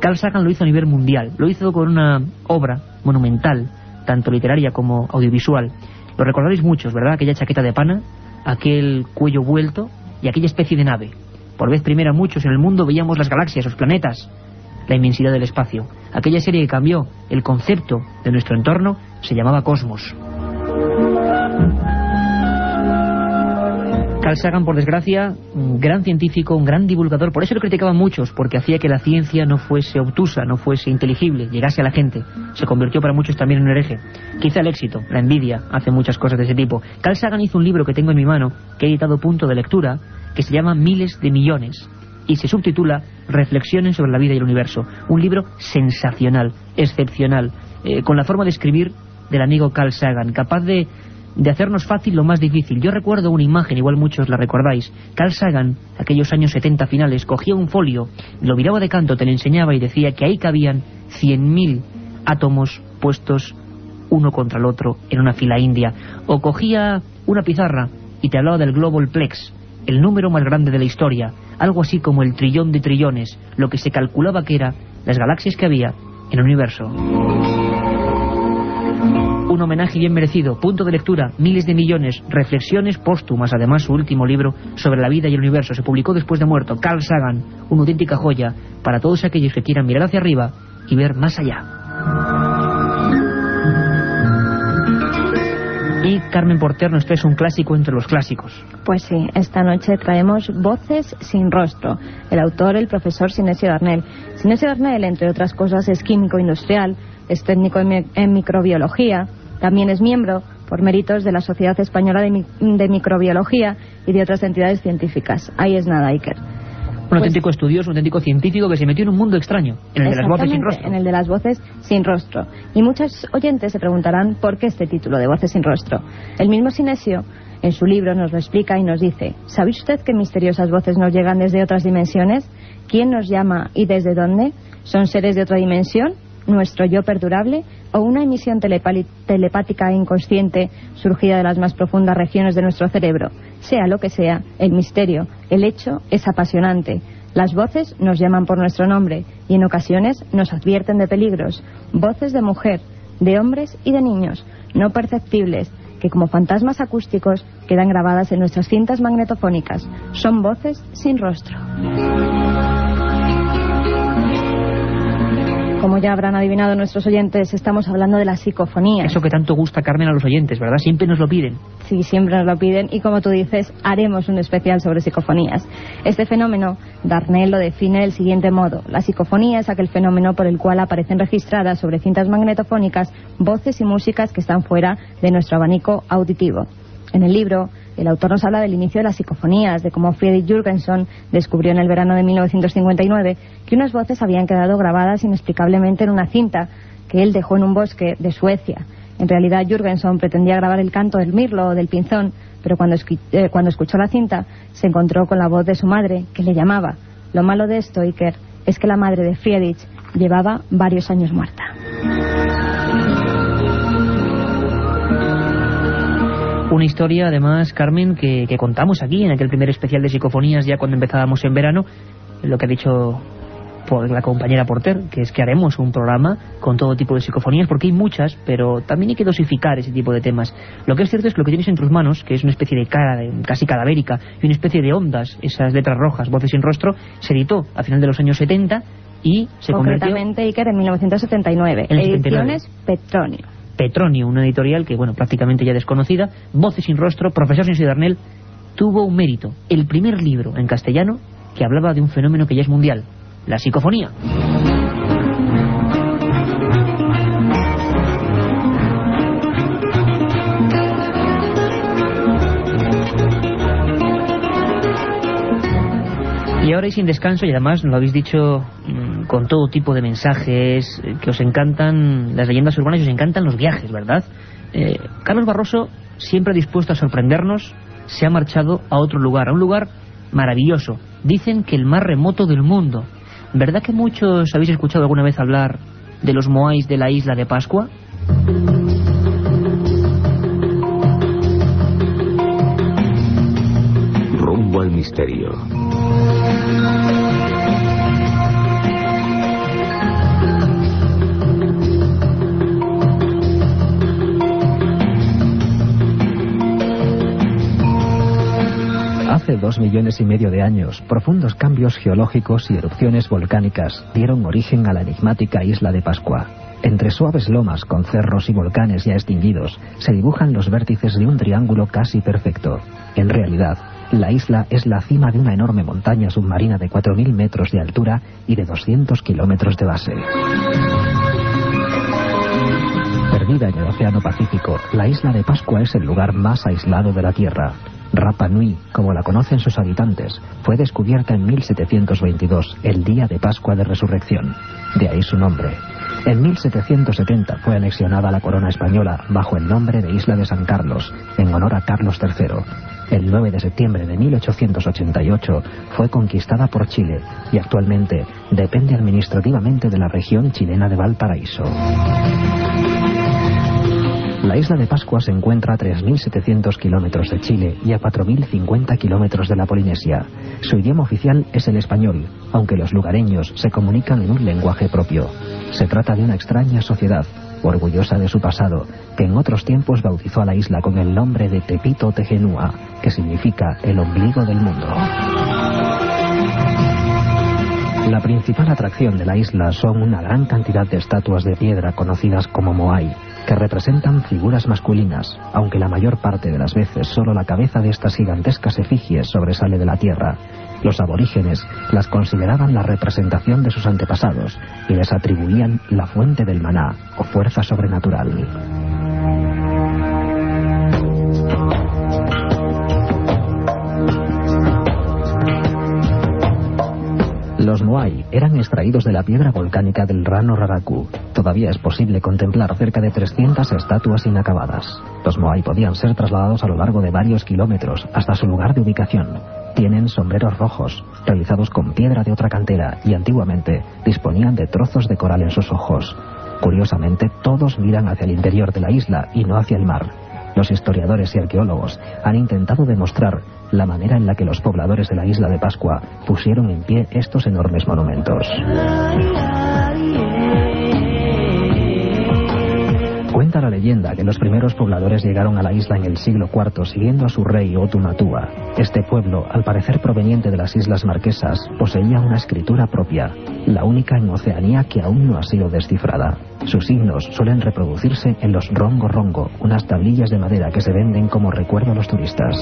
Carl Sagan lo hizo a nivel mundial, lo hizo con una obra monumental, tanto literaria como audiovisual. Lo recordaréis muchos, ¿verdad? Aquella chaqueta de pana, aquel cuello vuelto y aquella especie de nave. Por vez primera muchos en el mundo veíamos las galaxias, los planetas, la inmensidad del espacio. Aquella serie que cambió el concepto de nuestro entorno se llamaba Cosmos. Carl Sagan, por desgracia, un gran científico, un gran divulgador, por eso lo criticaban muchos, porque hacía que la ciencia no fuese obtusa, no fuese inteligible, llegase a la gente. Se convirtió para muchos también en un hereje. Quizá el éxito, la envidia, hace muchas cosas de ese tipo. Carl Sagan hizo un libro que tengo en mi mano, que he editado punto de lectura, que se llama Miles de Millones, y se subtitula Reflexiones sobre la vida y el universo. Un libro sensacional, excepcional, eh, con la forma de escribir del amigo Carl Sagan, capaz de de hacernos fácil lo más difícil. Yo recuerdo una imagen, igual muchos la recordáis. Carl Sagan, aquellos años 70 finales, cogía un folio, lo miraba de canto, te lo enseñaba y decía que ahí cabían 100.000 átomos puestos uno contra el otro en una fila india. O cogía una pizarra y te hablaba del Global Plex, el número más grande de la historia, algo así como el trillón de trillones, lo que se calculaba que era las galaxias que había en el universo un homenaje bien merecido, punto de lectura, miles de millones, reflexiones póstumas, además su último libro sobre la vida y el universo se publicó después de muerto, Carl Sagan, una auténtica joya para todos aquellos que quieran mirar hacia arriba y ver más allá. Y Carmen Porter nos trae un clásico entre los clásicos. Pues sí, esta noche traemos Voces sin rostro. El autor, el profesor Sinesio Darnell. Sinesio Darnell, entre otras cosas, es químico industrial, es técnico en, microbiología, también es miembro, por méritos de la Sociedad Española de, Microbiología y de otras entidades científicas. Ahí es nada, Iker. Un pues auténtico estudioso, un auténtico científico que se metió en un mundo extraño, en el de las voces sin rostro. En el de las voces sin rostro. Y muchos oyentes se preguntarán por qué este título de Voces sin rostro. El mismo Sinesio, en su libro, nos lo explica y nos dice: ¿Sabe usted qué misteriosas voces nos llegan desde otras dimensiones? ¿Quién nos llama y desde dónde? ¿Son seres de otra dimensión? Nuestro yo perdurable o una emisión telepática e inconsciente surgida de las más profundas regiones de nuestro cerebro. Sea lo que sea, el misterio, el hecho es apasionante. Las voces nos llaman por nuestro nombre y en ocasiones nos advierten de peligros. Voces de mujer, de hombres y de niños, no perceptibles, que como fantasmas acústicos quedan grabadas en nuestras cintas magnetofónicas. Son voces sin rostro. Como ya habrán adivinado nuestros oyentes, estamos hablando de la psicofonía. Eso que tanto gusta, Carmen, a los oyentes, ¿verdad? Siempre nos lo piden. Sí, siempre nos lo piden y como tú dices, haremos un especial sobre psicofonías. Este fenómeno, Darnell lo define del siguiente modo. La psicofonía es aquel fenómeno por el cual aparecen registradas sobre cintas magnetofónicas voces y músicas que están fuera de nuestro abanico auditivo. En el libro, el autor nos habla del inicio de las psicofonías, de cómo Friedrich Jürgenson descubrió en el verano de 1959 que unas voces habían quedado grabadas inexplicablemente en una cinta que él dejó en un bosque de Suecia. En realidad Jürgenson pretendía grabar el canto del mirlo o del pinzón, pero cuando, eh, cuando escuchó la cinta se encontró con la voz de su madre, que le llamaba. Lo malo de esto, Iker, es que la madre de Friedrich llevaba varios años muerta. Una historia, además, Carmen, que, contamos aquí en aquel primer especial de psicofonías ya cuando empezábamos en verano, lo que ha dicho por la compañera Porter, que es que haremos un programa con todo tipo de psicofonías, porque hay muchas, pero también hay que dosificar ese tipo de temas. Lo que es cierto es que lo que tienes en tus manos, que es una especie de cara casi cadavérica, y una especie de ondas, esas letras rojas, voces sin rostro, se editó a final de los años 70 y se Concretamente, Iker, en 1979. En Ediciones Petronio. Petronio, una editorial que, bueno, prácticamente ya desconocida, Voces sin rostro, profesor Sin Darnell, tuvo un mérito, el primer libro en castellano que hablaba de un fenómeno que ya es mundial, la psicofonía. Y ahora y sin descanso, y además lo habéis dicho con todo tipo de mensajes, eh, que os encantan las leyendas urbanas y os encantan los viajes, ¿verdad? Eh, Carlos Barroso, siempre dispuesto a sorprendernos, se ha marchado a otro lugar, a un lugar maravilloso. Dicen que el más remoto del mundo. ¿Verdad que muchos habéis escuchado alguna vez hablar de los moais de la isla de Pascua? Rumbo al misterio. Hace dos millones y medio de años, profundos cambios geológicos y erupciones volcánicas dieron origen a la enigmática isla de Pascua. Entre suaves lomas con cerros y volcanes ya extinguidos, se dibujan los vértices de un triángulo casi perfecto. En realidad, la isla es la cima de una enorme montaña submarina de 4.000 metros de altura y de 200 kilómetros de base. Perdida en el Océano Pacífico, la isla de Pascua es el lugar más aislado de la Tierra. Rapa Nui, como la conocen sus habitantes, fue descubierta en 1722, el día de Pascua de Resurrección. De ahí su nombre. En 1770 fue anexionada a la corona española bajo el nombre de Isla de San Carlos, en honor a Carlos III. El 9 de septiembre de 1888 fue conquistada por Chile y actualmente depende administrativamente de la región chilena de Valparaíso. La isla de Pascua se encuentra a 3.700 kilómetros de Chile y a 4.050 kilómetros de la Polinesia. Su idioma oficial es el español, aunque los lugareños se comunican en un lenguaje propio. Se trata de una extraña sociedad, orgullosa de su pasado, que en otros tiempos bautizó a la isla con el nombre de Tepito Tegenúa, que significa el ombligo del mundo. La principal atracción de la isla son una gran cantidad de estatuas de piedra conocidas como Moai, que representan figuras masculinas, aunque la mayor parte de las veces solo la cabeza de estas gigantescas efigies sobresale de la tierra. Los aborígenes las consideraban la representación de sus antepasados y les atribuían la fuente del maná o fuerza sobrenatural. Los Moai eran extraídos de la piedra volcánica del Rano Raraku. Todavía es posible contemplar cerca de 300 estatuas inacabadas. Los Moai podían ser trasladados a lo largo de varios kilómetros hasta su lugar de ubicación. Tienen sombreros rojos, realizados con piedra de otra cantera, y antiguamente disponían de trozos de coral en sus ojos. Curiosamente, todos miran hacia el interior de la isla y no hacia el mar. Los historiadores y arqueólogos han intentado demostrar la manera en la que los pobladores de la isla de Pascua pusieron en pie estos enormes monumentos. Cuenta la leyenda que los primeros pobladores llegaron a la isla en el siglo IV siguiendo a su rey Otumatua. Este pueblo, al parecer proveniente de las Islas Marquesas, poseía una escritura propia, la única en Oceanía que aún no ha sido descifrada. Sus signos suelen reproducirse en los rongo rongo, unas tablillas de madera que se venden como recuerdo a los turistas.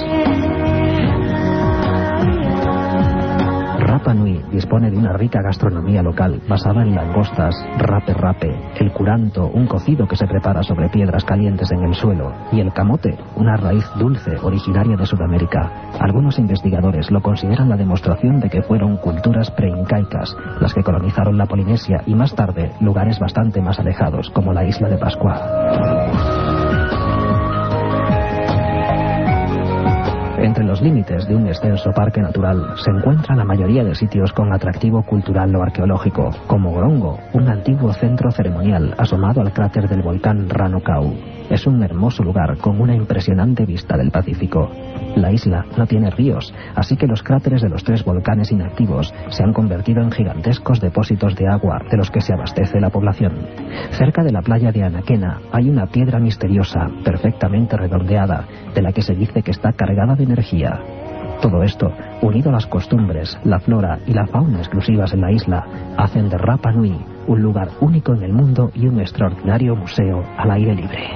Rapa Nui dispone de una rica gastronomía local basada en langostas, rape rape, el curanto, un cocido que se prepara sobre piedras calientes en el suelo, y el camote, una raíz dulce originaria de Sudamérica. Algunos investigadores lo consideran la demostración de que fueron culturas preincaicas las que colonizaron la Polinesia y más tarde lugares bastante más alejados como la isla de Pascua. Entre los límites de un extenso parque natural se encuentra la mayoría de sitios con atractivo cultural o arqueológico, como Gorongo, un antiguo centro ceremonial asomado al cráter del volcán Ranokau. Es un hermoso lugar con una impresionante vista del Pacífico. La isla no tiene ríos, así que los cráteres de los tres volcanes inactivos se han convertido en gigantescos depósitos de agua de los que se abastece la población. Cerca de la playa de Anaquena hay una piedra misteriosa, perfectamente redondeada, de la que se dice que está cargada de energía. Todo esto, unido a las costumbres, la flora y la fauna exclusivas en la isla, hacen de Rapa Nui un lugar único en el mundo y un extraordinario museo al aire libre.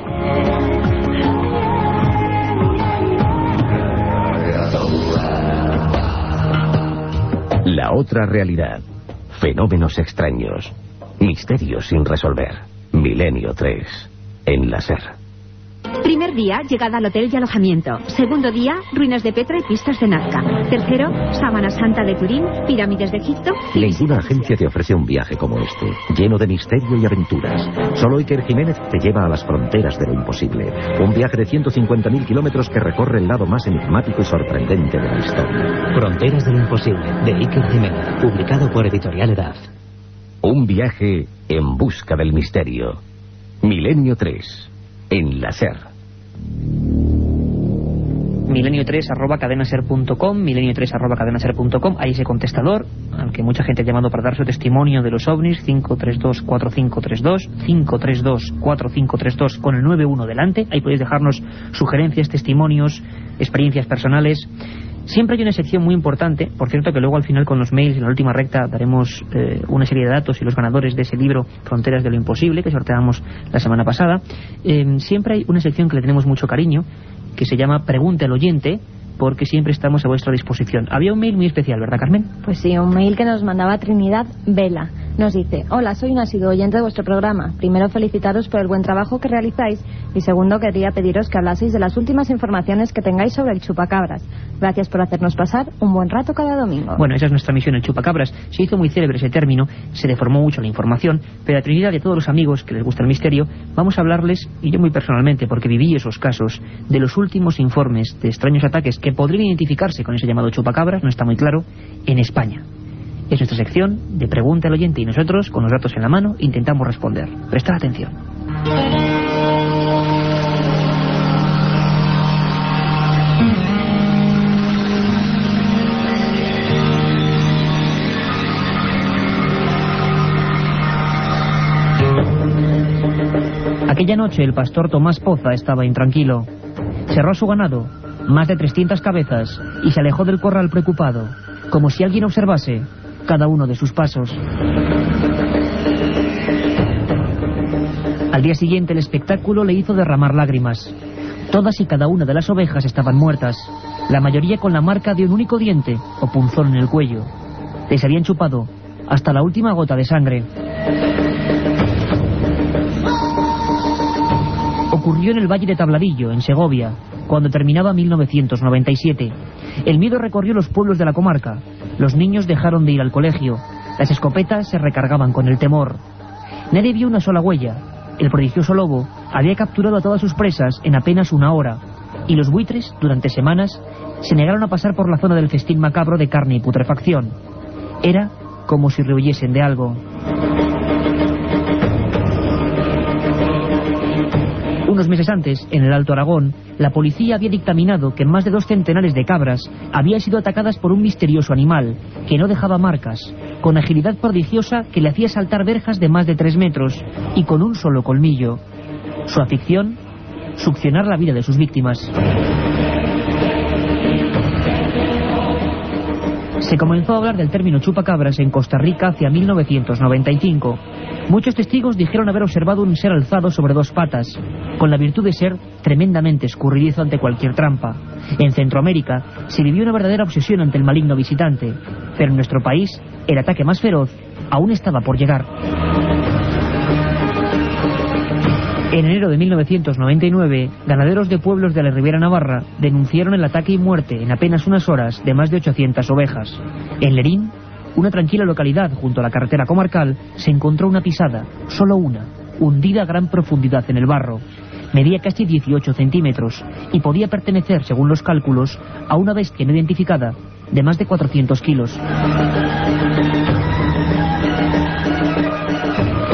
La otra realidad. Fenómenos extraños. Misterios sin resolver. Milenio 3. En la SER. Primer día, llegada al hotel y alojamiento. Segundo día, ruinas de Petra y pistas de Nazca. Tercero, Sábana Santa de Turín, pirámides de Egipto. Ninguna agencia te ofrece un viaje como este, lleno de misterio y aventuras. Solo Iker Jiménez te lleva a las fronteras de lo imposible. Un viaje de 150.000 kilómetros que recorre el lado más enigmático y sorprendente de la historia. Fronteras de lo imposible, de Iker Jiménez, publicado por Editorial Edad. Un viaje en busca del misterio. Milenio 3. En la SER milenio3 arroba cadenaser.com milenio3 arroba cadenaser.com ahí ese contestador al que mucha gente ha llamado para dar su testimonio de los ovnis 532-4532 532-4532 con el 91 delante ahí podéis dejarnos sugerencias, testimonios experiencias personales Siempre hay una sección muy importante, por cierto que luego al final con los mails en la última recta daremos eh, una serie de datos y los ganadores de ese libro Fronteras de lo Imposible que sorteamos la semana pasada. Eh, siempre hay una sección que le tenemos mucho cariño que se llama Pregunta al oyente porque siempre estamos a vuestra disposición. Había un mail muy especial, ¿verdad, Carmen? Pues sí, un mail que nos mandaba Trinidad Vela. Nos dice, hola, soy un asiduo oyente de vuestro programa. Primero, felicitaros por el buen trabajo que realizáis y segundo, quería pediros que hablaseis de las últimas informaciones que tengáis sobre el chupacabras. Gracias por hacernos pasar un buen rato cada domingo. Bueno, esa es nuestra misión, el chupacabras. Se hizo muy célebre ese término, se deformó mucho la información, pero a Trinidad y a todos los amigos que les gusta el misterio, vamos a hablarles, y yo muy personalmente, porque viví esos casos, de los últimos informes de extraños ataques que podrían identificarse con ese llamado chupacabras, no está muy claro, en España. Es nuestra sección de Pregunta al oyente y nosotros, con los datos en la mano, intentamos responder. Prestad atención. Aquella noche el pastor Tomás Poza estaba intranquilo. Cerró su ganado, más de 300 cabezas, y se alejó del corral preocupado, como si alguien observase cada uno de sus pasos. Al día siguiente el espectáculo le hizo derramar lágrimas. Todas y cada una de las ovejas estaban muertas, la mayoría con la marca de un único diente o punzón en el cuello. Les habían chupado hasta la última gota de sangre. Ocurrió en el Valle de Tabladillo, en Segovia, cuando terminaba 1997. El miedo recorrió los pueblos de la comarca. Los niños dejaron de ir al colegio. Las escopetas se recargaban con el temor. Nadie vio una sola huella. El prodigioso lobo había capturado a todas sus presas en apenas una hora. Y los buitres, durante semanas, se negaron a pasar por la zona del festín macabro de carne y putrefacción. Era como si rehuyesen de algo. Unos meses antes, en el Alto Aragón, la policía había dictaminado que más de dos centenares de cabras habían sido atacadas por un misterioso animal que no dejaba marcas, con agilidad prodigiosa que le hacía saltar verjas de más de tres metros y con un solo colmillo. Su afición, succionar la vida de sus víctimas. Se comenzó a hablar del término chupacabras en Costa Rica hacia 1995. Muchos testigos dijeron haber observado un ser alzado sobre dos patas, con la virtud de ser tremendamente escurridizo ante cualquier trampa. En Centroamérica se vivió una verdadera obsesión ante el maligno visitante, pero en nuestro país el ataque más feroz aún estaba por llegar. En enero de 1999, ganaderos de pueblos de la Ribera Navarra denunciaron el ataque y muerte en apenas unas horas de más de 800 ovejas. En Lerín, una tranquila localidad junto a la carretera comarcal, se encontró una pisada, solo una, hundida a gran profundidad en el barro. Medía casi 18 centímetros y podía pertenecer, según los cálculos, a una bestia no identificada de más de 400 kilos.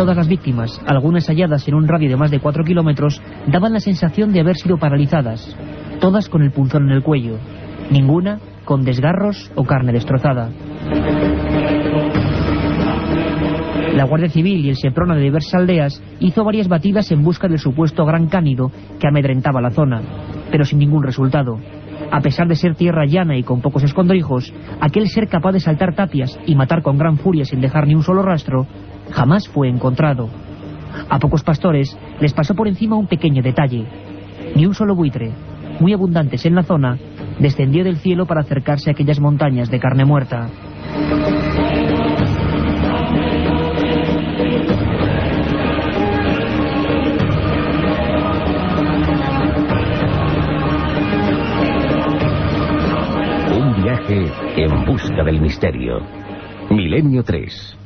Todas las víctimas, algunas halladas en un radio de más de 4 kilómetros, daban la sensación de haber sido paralizadas, todas con el punzón en el cuello, ninguna con desgarros o carne destrozada. La Guardia Civil y el Seprona de diversas aldeas hizo varias batidas en busca del supuesto gran cánido que amedrentaba la zona, pero sin ningún resultado. A pesar de ser tierra llana y con pocos escondrijos, aquel ser capaz de saltar tapias y matar con gran furia sin dejar ni un solo rastro, jamás fue encontrado. A pocos pastores les pasó por encima un pequeño detalle. Ni un solo buitre, muy abundantes en la zona, descendió del cielo para acercarse a aquellas montañas de carne muerta. Un viaje en busca del misterio. Milenio 3.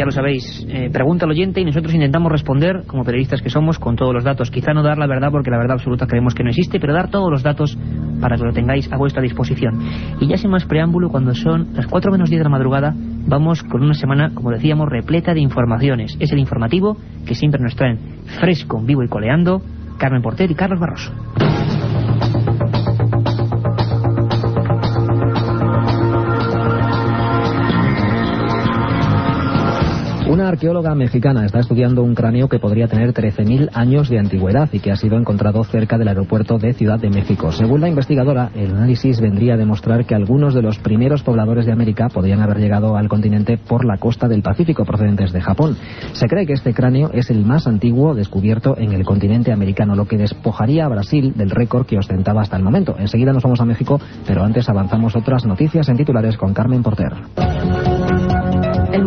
Ya lo sabéis, eh, pregunta al oyente y nosotros intentamos responder, como periodistas que somos, con todos los datos. Quizá no dar la verdad porque la verdad absoluta creemos que no existe, pero dar todos los datos para que lo tengáis a vuestra disposición. Y ya sin más preámbulo, cuando son las 4 menos 10 de la madrugada, vamos con una semana, como decíamos, repleta de informaciones. Es el informativo que siempre nos traen fresco, vivo y coleando Carmen Porter y Carlos Barroso. Una arqueóloga mexicana está estudiando un cráneo que podría tener 13.000 años de antigüedad y que ha sido encontrado cerca del aeropuerto de Ciudad de México. Según la investigadora, el análisis vendría a demostrar que algunos de los primeros pobladores de América podrían haber llegado al continente por la costa del Pacífico procedentes de Japón. Se cree que este cráneo es el más antiguo descubierto en el continente americano, lo que despojaría a Brasil del récord que ostentaba hasta el momento. Enseguida nos vamos a México, pero antes avanzamos otras noticias en titulares con Carmen Porter.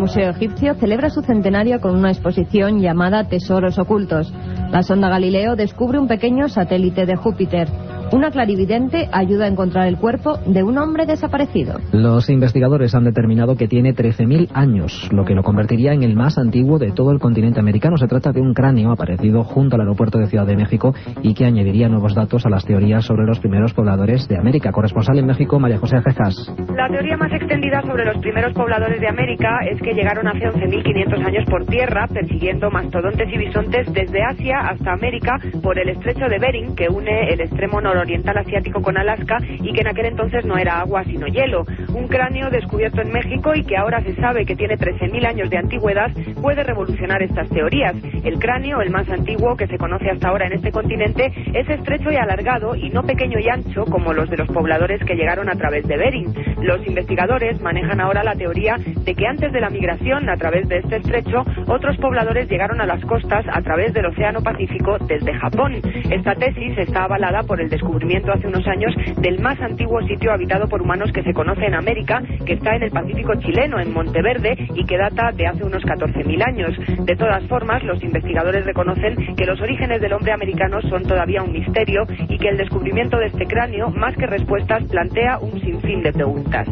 Museo Egipcio celebra su centenario con una exposición llamada Tesoros Ocultos. La sonda Galileo descubre un pequeño satélite de Júpiter. Una clarividente ayuda a encontrar el cuerpo de un hombre desaparecido. Los investigadores han determinado que tiene 13.000 años, lo que lo convertiría en el más antiguo de todo el continente americano. Se trata de un cráneo aparecido junto al aeropuerto de Ciudad de México y que añadiría nuevos datos a las teorías sobre los primeros pobladores de América. Corresponsal en México, María José Cejas. La teoría más extendida sobre los primeros pobladores de América es que llegaron hace 11.500 años por tierra, persiguiendo mastodontes y bisontes desde Asia hasta América por el estrecho de Bering, que une el extremo nororiental oriental asiático con Alaska y que en aquel entonces no era agua sino hielo. Un cráneo descubierto en México y que ahora se sabe que tiene 13.000 años de antigüedad puede revolucionar estas teorías. El cráneo, el más antiguo que se conoce hasta ahora en este continente, es estrecho y alargado y no pequeño y ancho como los de los pobladores que llegaron a través de Bering. Los investigadores manejan ahora la teoría de que antes de la migración a través de este estrecho, otros pobladores llegaron a las costas a través del Océano Pacífico desde Japón. Esta tesis está avalada por el descubrimiento descubrimiento hace unos años del más antiguo sitio habitado por humanos que se conoce en América, que está en el Pacífico chileno, en Monteverde, y que data de hace unos 14.000 años. De todas formas, los investigadores reconocen que los orígenes del hombre americano son todavía un misterio y que el descubrimiento de este cráneo, más que respuestas, plantea un sinfín de preguntas.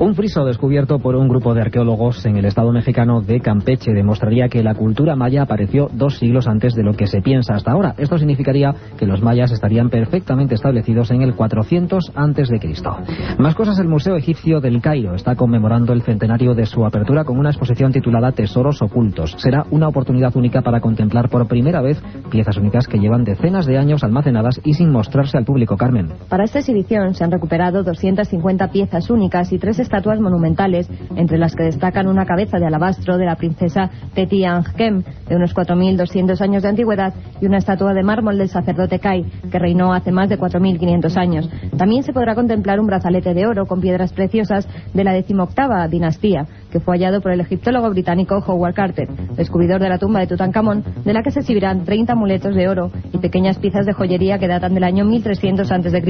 Un friso descubierto por un grupo de arqueólogos en el estado mexicano de Campeche demostraría que la cultura maya apareció dos siglos antes de lo que se piensa hasta ahora. Esto significaría que los mayas estarían establecidos en el 400 Cristo. Más cosas, el Museo Egipcio del Cairo está conmemorando el centenario de su apertura con una exposición titulada Tesoros Ocultos. Será una oportunidad única para contemplar por primera vez piezas únicas que llevan decenas de años almacenadas y sin mostrarse al público, Carmen. Para esta exhibición se han recuperado 250 piezas únicas y tres estatuas monumentales, entre las que destacan una cabeza de alabastro de la princesa Teti Angkem, de unos 4.200 años de antigüedad, y una estatua de mármol del sacerdote Kai, que reinó hace más de 4.500 años. También se podrá contemplar un brazalete de oro con piedras preciosas de la decimoctava dinastía, que fue hallado por el egiptólogo británico Howard Carter, descubridor de la tumba de Tutankamón, de la que se exhibirán 30 amuletos de oro y pequeñas piezas de joyería que datan del año 1300 a.C.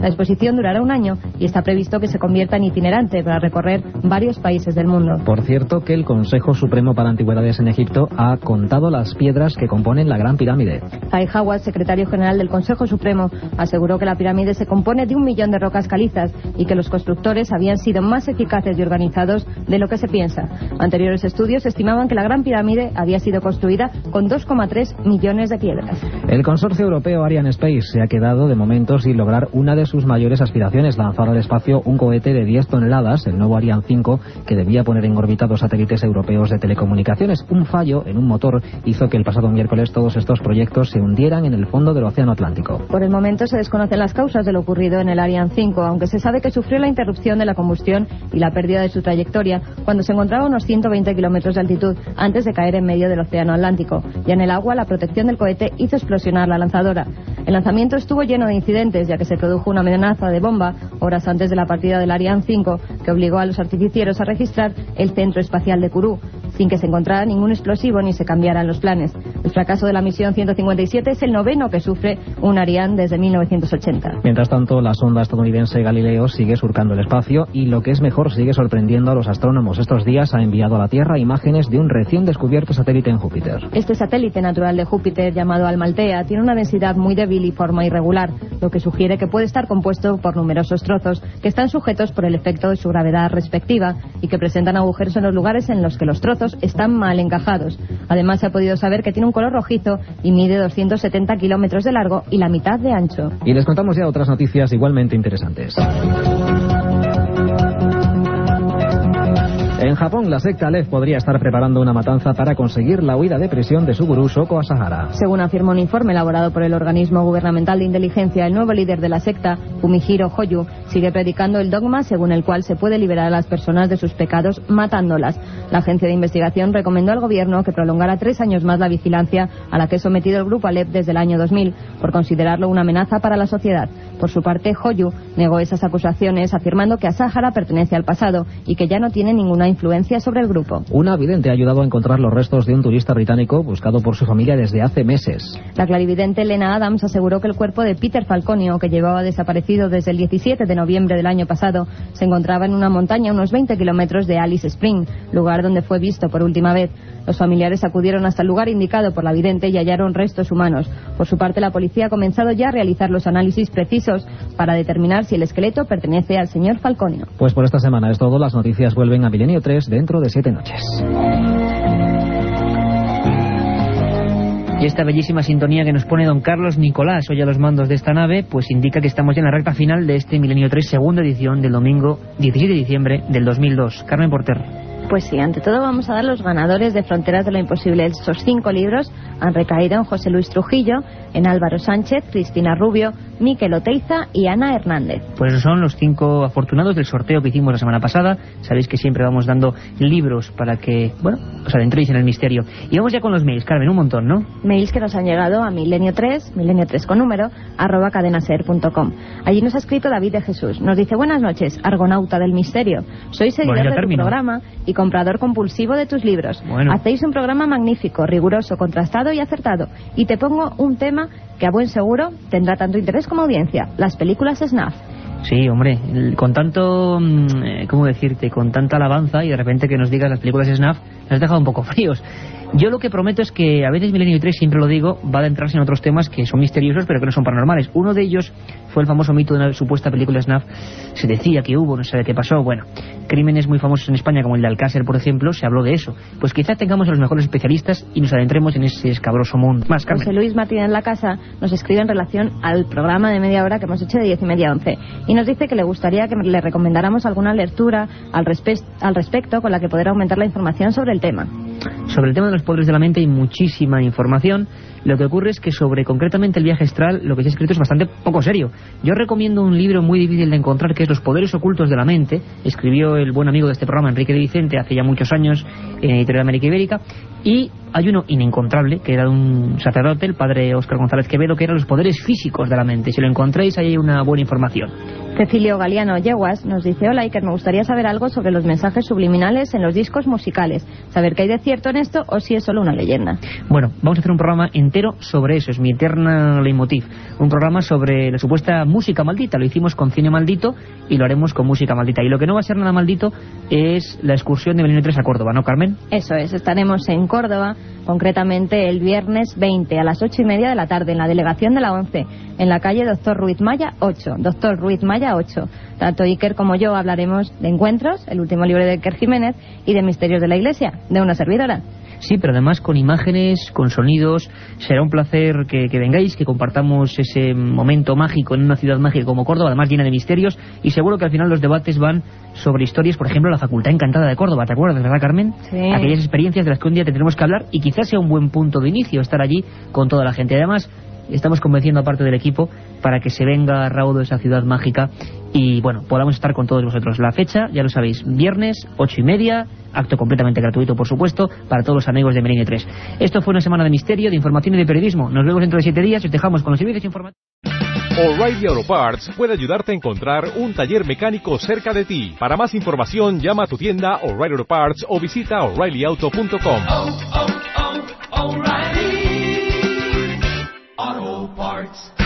La exposición durará un año y está previsto que se convierta en itinerante para recorrer varios países del mundo. Por cierto, que el Consejo Supremo para Antigüedades en Egipto ha contado las piedras que componen la Gran Pirámide. Zai Hawass, secretario general del Consejo Supremo, aseguró que la pirámide se compone de un millón de rocas calizas y que los constructores habían sido más eficaces y organizados de lo que se piensa. Anteriores estudios estimaban que la Gran Pirámide había sido construida con 2,3 millones de piedras. El consorcio europeo Ariane Space se ha quedado de momento sin lograr una de sus mayores aspiraciones, lanzar al espacio un cohete de 10 toneladas, el nuevo Ariane 5, que debía poner en órbita dos satélites europeos de telecomunicaciones. Un fallo en un motor hizo que el pasado miércoles todos estos proyectos se hundieran en el fondo del Océano Atlántico. Por el momento se desconocen las causas de lo ocurrido en el Ariane 5, aunque se sabe que sufrió la interrupción de la combustión y la pérdida de su trayectoria cuando se encontraba a unos 120 kilómetros de altitud antes de caer en medio del Océano Atlántico. Ya en el agua, la protección del cohete hizo explosionar la lanzadora. El lanzamiento estuvo lleno de incidentes, ya que se produjo una amenaza de bomba horas antes de la partida del Ariane 5, que obligó a los artificieros a registrar el centro espacial de Kourou, sin que se encontrara ningún explosivo ni se cambiaran los planes. El fracaso de la misión 157 es el noveno que sufre un Ariane desde 1980. Mientras tanto, la sonda estadounidense Galileo sigue surcando el espacio y lo que es mejor sigue sorprendiendo a los astrónomos. Estos días ha enviado a la Tierra imágenes de un recién descubierto satélite en Júpiter. Este satélite natural de Júpiter, llamado Almaltea, tiene una densidad muy débil y forma irregular, lo que sugiere que puede estar compuesto por numerosos trozos que están sujetos por el efecto de su gravedad respectiva y que presentan agujeros en los lugares en los que los trozos están mal encajados. Además, se ha podido saber que tiene un color rojizo y mide 270 kilómetros de largo y la mitad de ancho. Y les contamos ya otras noticias igualmente interesantes. En Japón, la secta Aleph podría estar preparando una matanza para conseguir la huida de prisión de su gurú Shoko Asahara. Según afirma un informe elaborado por el organismo gubernamental de inteligencia, el nuevo líder de la secta, Fumihiro Hoyu, sigue predicando el dogma según el cual se puede liberar a las personas de sus pecados matándolas. La agencia de investigación recomendó al gobierno que prolongara tres años más la vigilancia a la que es sometido el grupo Aleph desde el año 2000, por considerarlo una amenaza para la sociedad. Por su parte, Hoyu negó esas acusaciones, afirmando que Asahara pertenece al pasado y que ya no tiene ninguna influencia sobre el grupo. Una vidente ha ayudado a encontrar los restos de un turista británico buscado por su familia desde hace meses. La clarividente Lena Adams aseguró que el cuerpo de Peter Falconio, que llevaba desaparecido desde el 17 de noviembre del año pasado, se encontraba en una montaña a unos 20 kilómetros de Alice Spring, lugar donde fue visto por última vez. Los familiares acudieron hasta el lugar indicado por la vidente y hallaron restos humanos. Por su parte, la policía ha comenzado ya a realizar los análisis precisos para determinar si el esqueleto pertenece al señor Falconio. Pues por esta semana es todo. Las noticias vuelven a Milenio 3 dentro de siete noches. Y esta bellísima sintonía que nos pone don Carlos Nicolás hoy a los mandos de esta nave, pues indica que estamos ya en la recta final de este Milenio 3, segunda edición del domingo 17 de diciembre del 2002. Carmen Porter. Pues sí, ante todo vamos a dar los ganadores de Fronteras de lo Imposible. Estos cinco libros han recaído en José Luis Trujillo, en Álvaro Sánchez, Cristina Rubio, Miquel Oteiza y Ana Hernández. Pues esos son los cinco afortunados del sorteo que hicimos la semana pasada. Sabéis que siempre vamos dando libros para que, bueno, os adentréis en el misterio. Y vamos ya con los mails, Carmen, un montón, ¿no? Mails que nos han llegado a milenio3, milenio3 con número, arroba cadenaser.com. Allí nos ha escrito David de Jesús. Nos dice, buenas noches, argonauta del misterio. Soy seguidor Bonito de tu término. programa y comprador compulsivo de tus libros. Bueno. Hacéis un programa magnífico, riguroso, contrastado y acertado. Y te pongo un tema que a buen seguro tendrá tanto interés como audiencia, las películas SNAF. Sí, hombre, con tanto, mm, eh, ¿cómo decirte? Con tanta alabanza y de repente que nos digas las películas Snaf, nos has dejado un poco fríos. Yo lo que prometo es que a veces Milenio 3, siempre lo digo, va a adentrarse en otros temas que son misteriosos pero que no son paranormales. Uno de ellos fue el famoso mito de una supuesta película Snaf. Se decía que hubo, no sé de qué pasó. Bueno, crímenes muy famosos en España como el de Alcácer, por ejemplo, se habló de eso. Pues quizá tengamos a los mejores especialistas y nos adentremos en ese escabroso mundo. Más, Carmen. José Luis Martínez en la casa nos escribe en relación al programa de media hora que hemos hecho de 10 y media a 11 y nos dice que le gustaría que le recomendáramos alguna lectura al, respe- al respecto con la que poder aumentar la información sobre el tema. Sobre el tema de los poderes de la mente hay muchísima información. Lo que ocurre es que sobre concretamente el viaje astral lo que se ha escrito es bastante poco serio. Yo recomiendo un libro muy difícil de encontrar que es Los poderes ocultos de la mente. Escribió el buen amigo de este programa, Enrique de Vicente, hace ya muchos años en Editorial América Ibérica. Y hay uno inencontrable, que era de un sacerdote, el padre Óscar González Quevedo, que eran los poderes físicos de la mente. Si lo encontráis, ahí hay una buena información. Cecilio Galeano Yeguas nos dice, hola Iker, me gustaría saber algo sobre los mensajes subliminales en los discos musicales. Saber qué hay de cierto en esto o si es solo una leyenda. Bueno, vamos a hacer un programa entero sobre eso, es mi eterna leitmotiv. Un programa sobre la supuesta música maldita. Lo hicimos con cine maldito y lo haremos con música maldita. Y lo que no va a ser nada maldito es la excursión de Milenio 3 a Córdoba, ¿no, Carmen? Eso es, estaremos en Córdoba, concretamente el viernes 20 a las 8 y media de la tarde en la delegación de la 11, en la calle Doctor Ruiz Maya 8. Doctor Ruiz Maya 8. Tanto Iker como yo hablaremos de Encuentros, el último libro de Iker Jiménez, y de Misterios de la Iglesia, de una servidora. Sí, pero además con imágenes, con sonidos. Será un placer que, que vengáis, que compartamos ese momento mágico en una ciudad mágica como Córdoba, además llena de misterios. Y seguro que al final los debates van sobre historias, por ejemplo, la Facultad Encantada de Córdoba. ¿Te acuerdas, verdad, Carmen? Sí. Aquellas experiencias de las que un día tendremos que hablar y quizás sea un buen punto de inicio estar allí con toda la gente. Además, estamos convenciendo a parte del equipo para que se venga a raudo esa ciudad mágica y, bueno, podamos estar con todos vosotros. La fecha, ya lo sabéis, viernes, ocho y media, acto completamente gratuito, por supuesto, para todos los amigos de Merengue 3. Esto fue una semana de misterio, de información y de periodismo. Nos vemos dentro de siete días y os dejamos con los servicios informativos. O'Reilly Auto Parts puede ayudarte a encontrar un taller mecánico cerca de ti. Para más información, llama a tu tienda O'Reilly Auto Parts o visita oreillyauto.com. O'Reilly Auto Parts.